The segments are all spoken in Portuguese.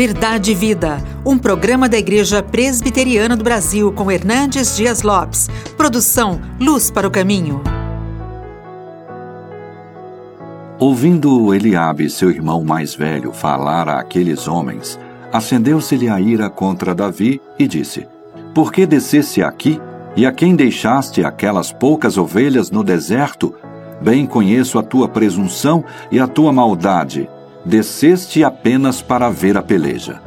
Verdade e Vida, um programa da Igreja Presbiteriana do Brasil com Hernandes Dias Lopes. Produção Luz para o Caminho. Ouvindo Eliabe, seu irmão mais velho, falar àqueles homens, acendeu-se-lhe a ira contra Davi e disse: Por que descesse aqui e a quem deixaste aquelas poucas ovelhas no deserto? Bem conheço a tua presunção e a tua maldade Desceste apenas para ver a peleja.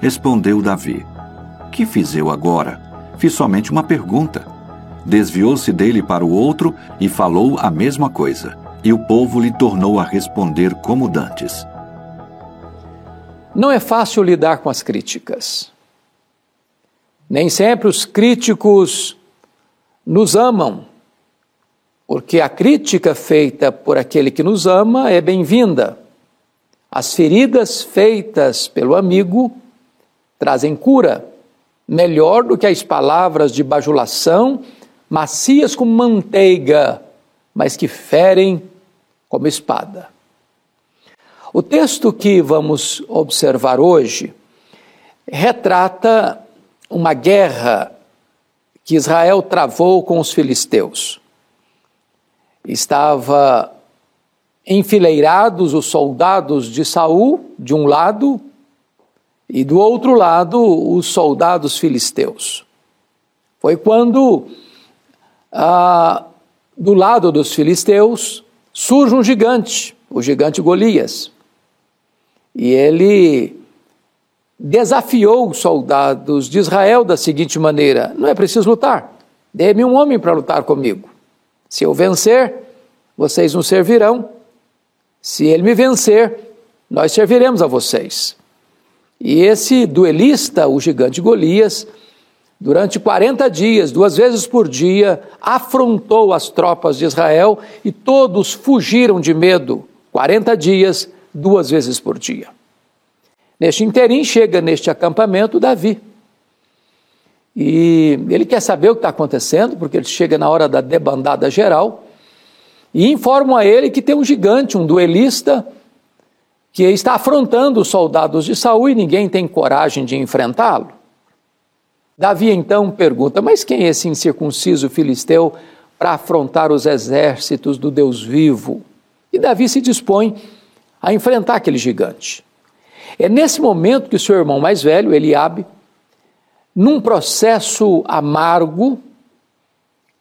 Respondeu Davi: Que fiz eu agora? Fiz somente uma pergunta. Desviou-se dele para o outro e falou a mesma coisa. E o povo lhe tornou a responder como dantes. Não é fácil lidar com as críticas. Nem sempre os críticos nos amam, porque a crítica feita por aquele que nos ama é bem-vinda. As feridas feitas pelo amigo trazem cura, melhor do que as palavras de bajulação, macias como manteiga, mas que ferem como espada. O texto que vamos observar hoje retrata uma guerra que Israel travou com os filisteus. Estava enfileirados os soldados de Saul de um lado e do outro lado os soldados filisteus. Foi quando ah, do lado dos filisteus surge um gigante, o gigante Golias. E ele desafiou os soldados de Israel da seguinte maneira: não é preciso lutar, dê-me um homem para lutar comigo. Se eu vencer, vocês nos servirão se ele me vencer, nós serviremos a vocês. E esse duelista, o gigante Golias, durante 40 dias, duas vezes por dia, afrontou as tropas de Israel e todos fugiram de medo. 40 dias, duas vezes por dia. Neste interim chega neste acampamento Davi. E ele quer saber o que está acontecendo, porque ele chega na hora da debandada geral e informam a ele que tem um gigante, um duelista, que está afrontando os soldados de Saul e ninguém tem coragem de enfrentá-lo. Davi então pergunta: Mas quem é esse incircunciso filisteu para afrontar os exércitos do Deus vivo? E Davi se dispõe a enfrentar aquele gigante. É nesse momento que seu irmão mais velho, Eliabe, num processo amargo,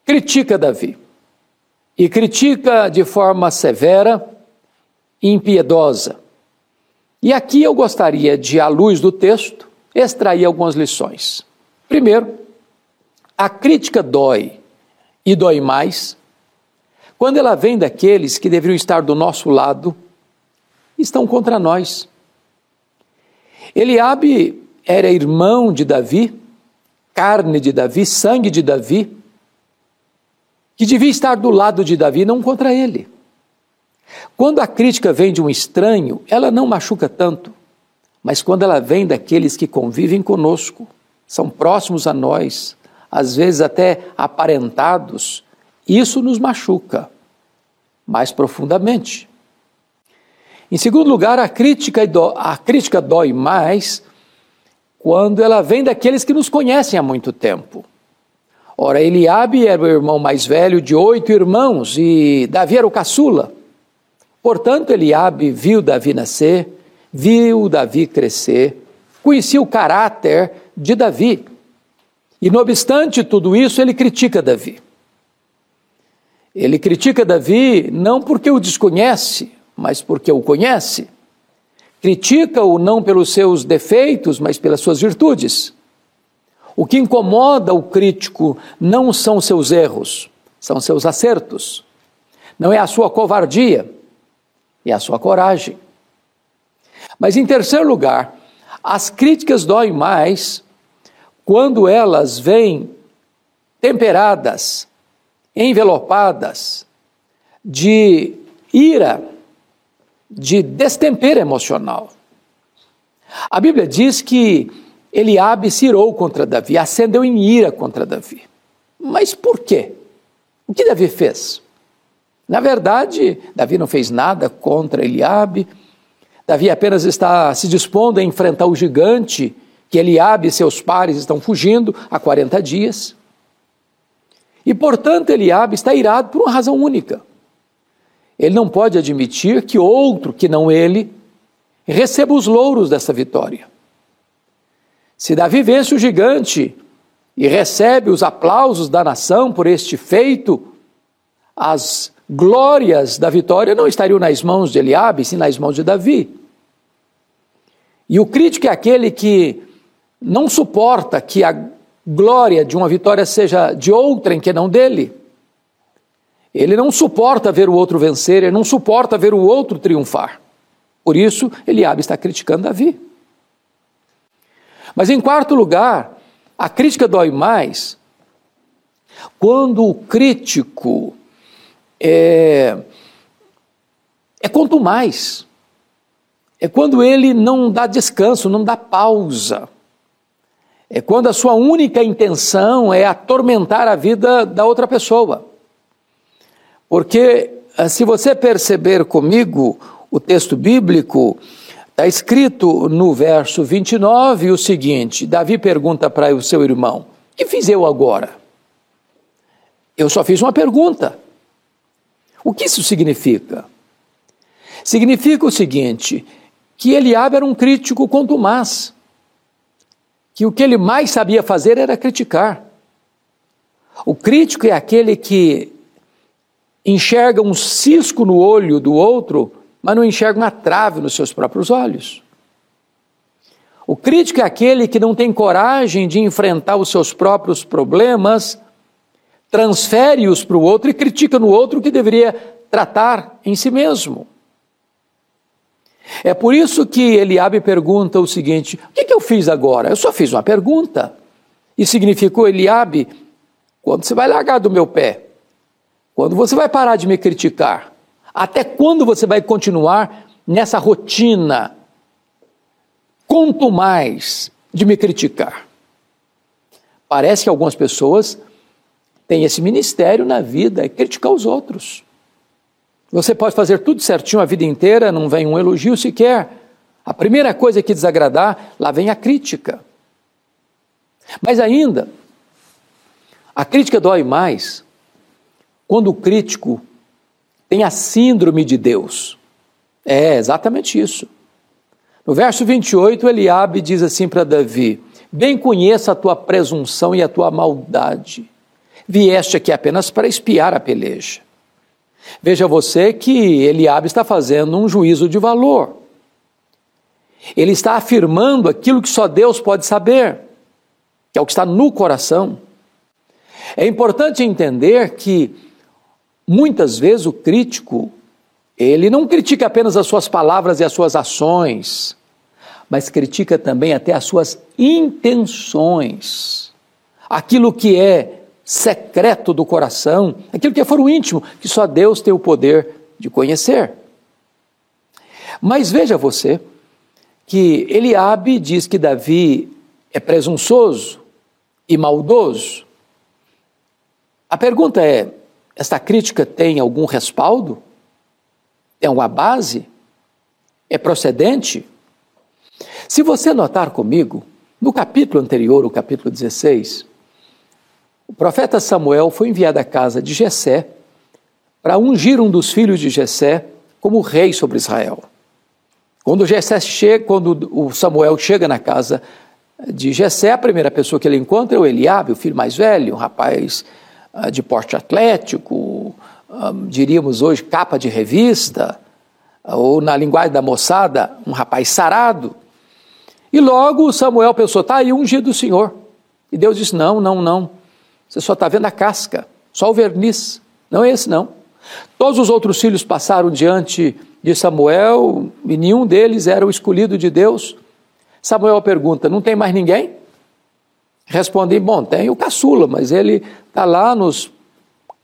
critica Davi e critica de forma severa e impiedosa. E aqui eu gostaria de, à luz do texto, extrair algumas lições. Primeiro, a crítica dói e dói mais quando ela vem daqueles que deveriam estar do nosso lado estão contra nós. Eliabe era irmão de Davi, carne de Davi, sangue de Davi, que devia estar do lado de Davi, não contra ele. Quando a crítica vem de um estranho, ela não machuca tanto, mas quando ela vem daqueles que convivem conosco, são próximos a nós, às vezes até aparentados, isso nos machuca mais profundamente. Em segundo lugar, a crítica, a crítica dói mais quando ela vem daqueles que nos conhecem há muito tempo. Ora, Eliabe era o irmão mais velho de oito irmãos e Davi era o caçula. Portanto, Eliabe viu Davi nascer, viu Davi crescer, conhecia o caráter de Davi. E, não obstante tudo isso, ele critica Davi. Ele critica Davi não porque o desconhece, mas porque o conhece. Critica-o não pelos seus defeitos, mas pelas suas virtudes. O que incomoda o crítico não são seus erros, são seus acertos. Não é a sua covardia, é a sua coragem. Mas, em terceiro lugar, as críticas doem mais quando elas vêm temperadas, envelopadas de ira, de destempero emocional. A Bíblia diz que Eliabe se irou contra Davi, acendeu em ira contra Davi. Mas por quê? O que Davi fez? Na verdade, Davi não fez nada contra Eliabe. Davi apenas está se dispondo a enfrentar o gigante que Eliabe e seus pares estão fugindo há 40 dias. E, portanto, Eliabe está irado por uma razão única. Ele não pode admitir que outro, que não ele, receba os louros dessa vitória. Se Davi vence o gigante e recebe os aplausos da nação por este feito, as glórias da vitória não estariam nas mãos de Eliabe, sim nas mãos de Davi. E o crítico é aquele que não suporta que a glória de uma vitória seja de outrem que não dele. Ele não suporta ver o outro vencer, ele não suporta ver o outro triunfar. Por isso, Eliabe está criticando Davi. Mas em quarto lugar, a crítica dói mais quando o crítico é, é quanto mais. É quando ele não dá descanso, não dá pausa. É quando a sua única intenção é atormentar a vida da outra pessoa. Porque, ah, se você perceber comigo o texto bíblico, está escrito no verso 29 o seguinte: Davi pergunta para o seu irmão: que fiz eu agora? Eu só fiz uma pergunta. O que isso significa? Significa o seguinte: que Eliabe era um crítico contumaz, que o que ele mais sabia fazer era criticar. O crítico é aquele que enxerga um cisco no olho do outro, mas não enxerga uma trave nos seus próprios olhos. O crítico é aquele que não tem coragem de enfrentar os seus próprios problemas, transfere-os para o outro e critica no outro o que deveria tratar em si mesmo. É por isso que Eliabe pergunta o seguinte: o que, que eu fiz agora? Eu só fiz uma pergunta. E significou Eliabe, quando você vai largar do meu pé? Quando você vai parar de me criticar? Até quando você vai continuar nessa rotina? Quanto mais de me criticar? Parece que algumas pessoas tem esse ministério na vida, é criticar os outros. Você pode fazer tudo certinho a vida inteira, não vem um elogio sequer. A primeira coisa que desagradar, lá vem a crítica. Mas ainda, a crítica dói mais quando o crítico tem a síndrome de Deus. É exatamente isso. No verso 28, Eliabe diz assim para Davi: Bem conheça a tua presunção e a tua maldade. Vieste aqui apenas para espiar a peleja. Veja você que Eliabe está fazendo um juízo de valor. Ele está afirmando aquilo que só Deus pode saber, que é o que está no coração. É importante entender que muitas vezes o crítico, ele não critica apenas as suas palavras e as suas ações, mas critica também até as suas intenções. Aquilo que é secreto do coração, aquilo que é foro íntimo, que só Deus tem o poder de conhecer. Mas veja você que Eliabe diz que Davi é presunçoso e maldoso. A pergunta é: esta crítica tem algum respaldo? Tem alguma base? É procedente? Se você notar comigo, no capítulo anterior, o capítulo 16, o profeta Samuel foi enviado à casa de Jessé para ungir um dos filhos de Jessé como rei sobre Israel. Quando Jessé chega, quando o Samuel chega na casa de Jessé, a primeira pessoa que ele encontra é o Eliabe, o filho mais velho, um rapaz de porte atlético, ah, diríamos hoje capa de revista, uh, ou na linguagem da moçada, um rapaz sarado. E logo Samuel pensou, tá aí ungido o Senhor. E Deus disse, não, não, não. Você só está vendo a casca, só o verniz. Não é esse, não. Todos os outros filhos passaram diante de Samuel e nenhum deles era o escolhido de Deus. Samuel pergunta: Não tem mais ninguém? Respondem: Bom, tem o caçula, mas ele está lá nos,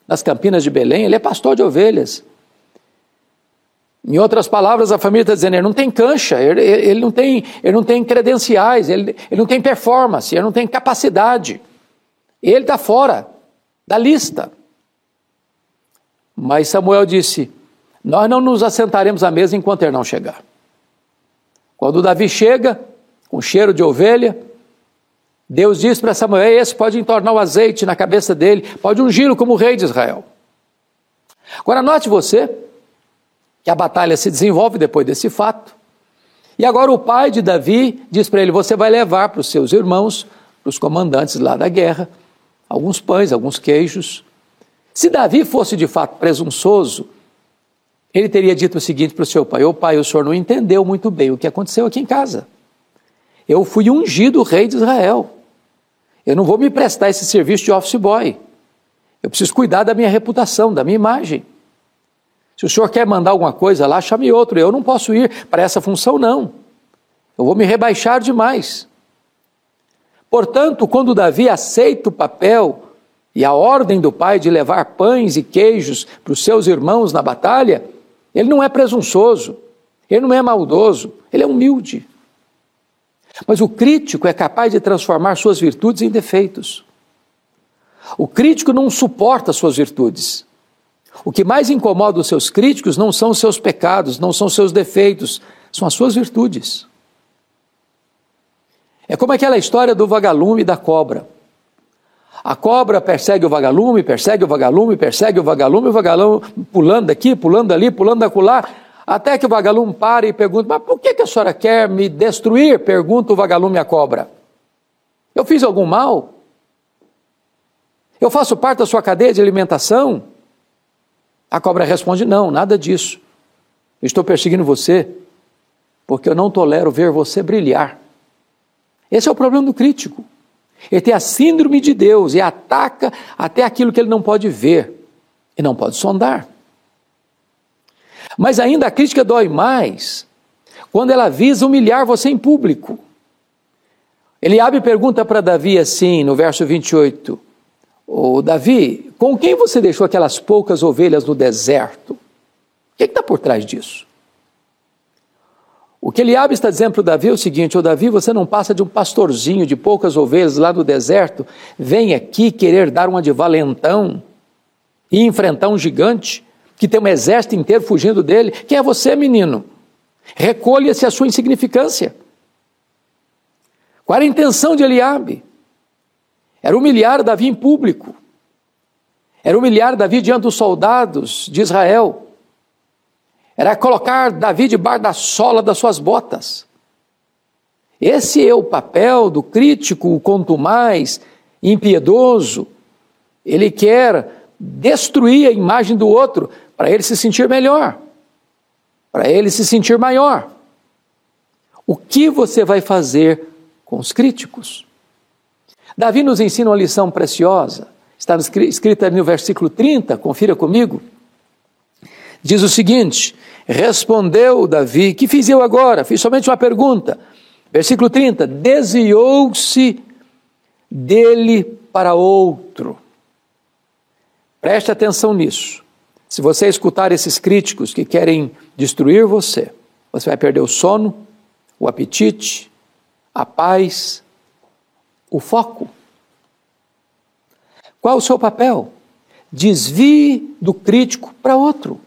nas campinas de Belém, ele é pastor de ovelhas. Em outras palavras, a família está dizendo: ele não tem cancha, ele, ele, não, tem, ele não tem credenciais, ele, ele não tem performance, ele não tem capacidade. Ele está fora da lista. Mas Samuel disse: Nós não nos assentaremos à mesa enquanto ele não chegar. Quando Davi chega, com cheiro de ovelha, Deus diz para Samuel: esse pode entornar o azeite na cabeça dele, pode ungí-lo como rei de Israel. Agora, note você que a batalha se desenvolve depois desse fato. E agora o pai de Davi diz para ele: Você vai levar para os seus irmãos, para os comandantes lá da guerra, alguns pães, alguns queijos. Se Davi fosse de fato presunçoso, ele teria dito o seguinte para o seu pai: Ô pai, o senhor não entendeu muito bem o que aconteceu aqui em casa. Eu fui ungido rei de Israel. Eu não vou me prestar esse serviço de office boy. Eu preciso cuidar da minha reputação, da minha imagem. Se o senhor quer mandar alguma coisa lá, chame outro. Eu não posso ir para essa função, não. Eu vou me rebaixar demais. Portanto, quando Davi aceita o papel e a ordem do pai de levar pães e queijos para os seus irmãos na batalha, ele não é presunçoso, ele não é maldoso, ele é humilde. Mas o crítico é capaz de transformar suas virtudes em defeitos. O crítico não suporta suas virtudes. O que mais incomoda os seus críticos não são os seus pecados, não são os seus defeitos, são as suas virtudes. É como aquela história do vagalume e da cobra. A cobra persegue o vagalume, persegue o vagalume, persegue o vagalume, o vagalume pulando daqui, pulando ali, pulando acolá, até que o vagalume para e pergunta: Mas por que, que a senhora quer me destruir? Pergunta o vagalume à cobra. Eu fiz algum mal? Eu faço parte da sua cadeia de alimentação? A cobra responde: Não, nada disso. Estou perseguindo você porque eu não tolero ver você brilhar. Esse é o problema do crítico. Ele tem a síndrome de Deus e ataca até aquilo que ele não pode ver e não pode sondar. Mas ainda a crítica dói mais quando ela visa humilhar você em público. Eliabe pergunta para Davi assim, no verso 28, Ô Davi, com quem você deixou aquelas poucas ovelhas no deserto? O que está por trás disso? O que Eliabe está dizendo para o Davi é o seguinte: Ô Davi, você não passa de um pastorzinho de poucas ovelhas lá no deserto, vem aqui querer dar uma de valentão e enfrentar um gigante que tem um exército inteiro fugindo dele. Quem é você, menino? Recolha-se a sua insignificância. Qual era a intenção de Eliabe? Era humilhar Davi em público. Era humilhar Davi diante dos soldados de Israel. Era colocar Davi debaixo da sola das suas botas. Esse é o papel do crítico, quanto mais impiedoso. Ele quer destruir a imagem do outro para ele se sentir melhor, para ele se sentir maior. O que você vai fazer com os críticos? Davi nos ensina uma lição preciosa, está escrita no versículo 30, confira comigo. Diz o seguinte: Respondeu Davi: Que fiz eu agora? Fiz somente uma pergunta. Versículo 30: Desviou-se dele para outro. Preste atenção nisso. Se você escutar esses críticos que querem destruir você, você vai perder o sono, o apetite, a paz, o foco. Qual o seu papel? Desvie do crítico para outro.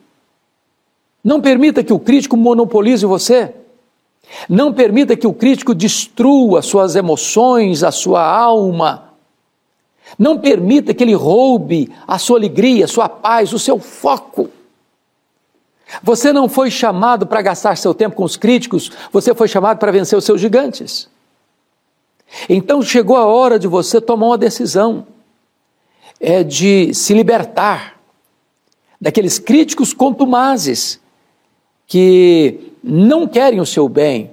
Não permita que o crítico monopolize você. Não permita que o crítico destrua suas emoções, a sua alma. Não permita que ele roube a sua alegria, a sua paz, o seu foco. Você não foi chamado para gastar seu tempo com os críticos, você foi chamado para vencer os seus gigantes. Então chegou a hora de você tomar uma decisão, é de se libertar daqueles críticos contumazes que não querem o seu bem,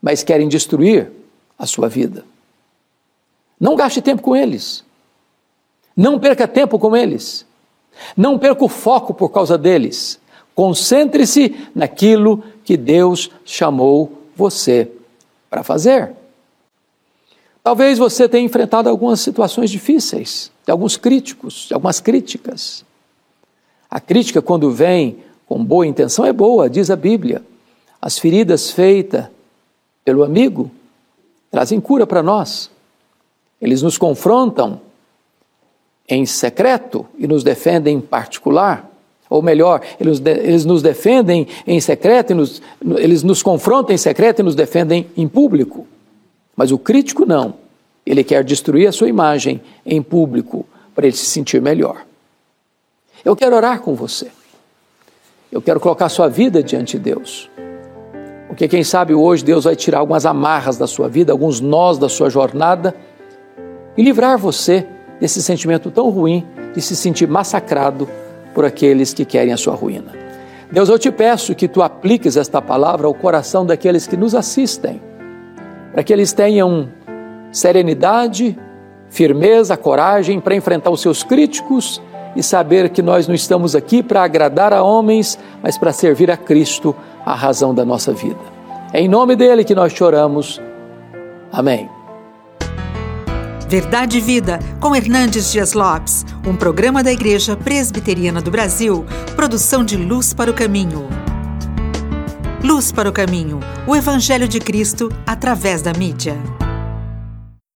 mas querem destruir a sua vida. Não gaste tempo com eles. Não perca tempo com eles. Não perca o foco por causa deles. Concentre-se naquilo que Deus chamou você para fazer. Talvez você tenha enfrentado algumas situações difíceis, de alguns críticos, de algumas críticas. A crítica, quando vem com boa intenção, é boa, diz a Bíblia. As feridas feitas pelo amigo trazem cura para nós. Eles nos confrontam em secreto e nos defendem em particular. Ou melhor, eles, eles nos defendem em secreto, nos, eles nos confrontam em secreto e nos defendem em público. Mas o crítico não. Ele quer destruir a sua imagem em público para ele se sentir melhor. Eu quero orar com você. Eu quero colocar sua vida diante de Deus. Porque quem sabe hoje Deus vai tirar algumas amarras da sua vida, alguns nós da sua jornada e livrar você desse sentimento tão ruim de se sentir massacrado por aqueles que querem a sua ruína. Deus, eu te peço que tu apliques esta palavra ao coração daqueles que nos assistem, para que eles tenham serenidade, firmeza, coragem para enfrentar os seus críticos e saber que nós não estamos aqui para agradar a homens, mas para servir a Cristo, a razão da nossa vida. É em nome dele que nós choramos. Amém. Verdade e Vida, com Hernandes Dias Lopes, um programa da Igreja Presbiteriana do Brasil, produção de Luz para o Caminho. Luz para o Caminho, o Evangelho de Cristo através da mídia.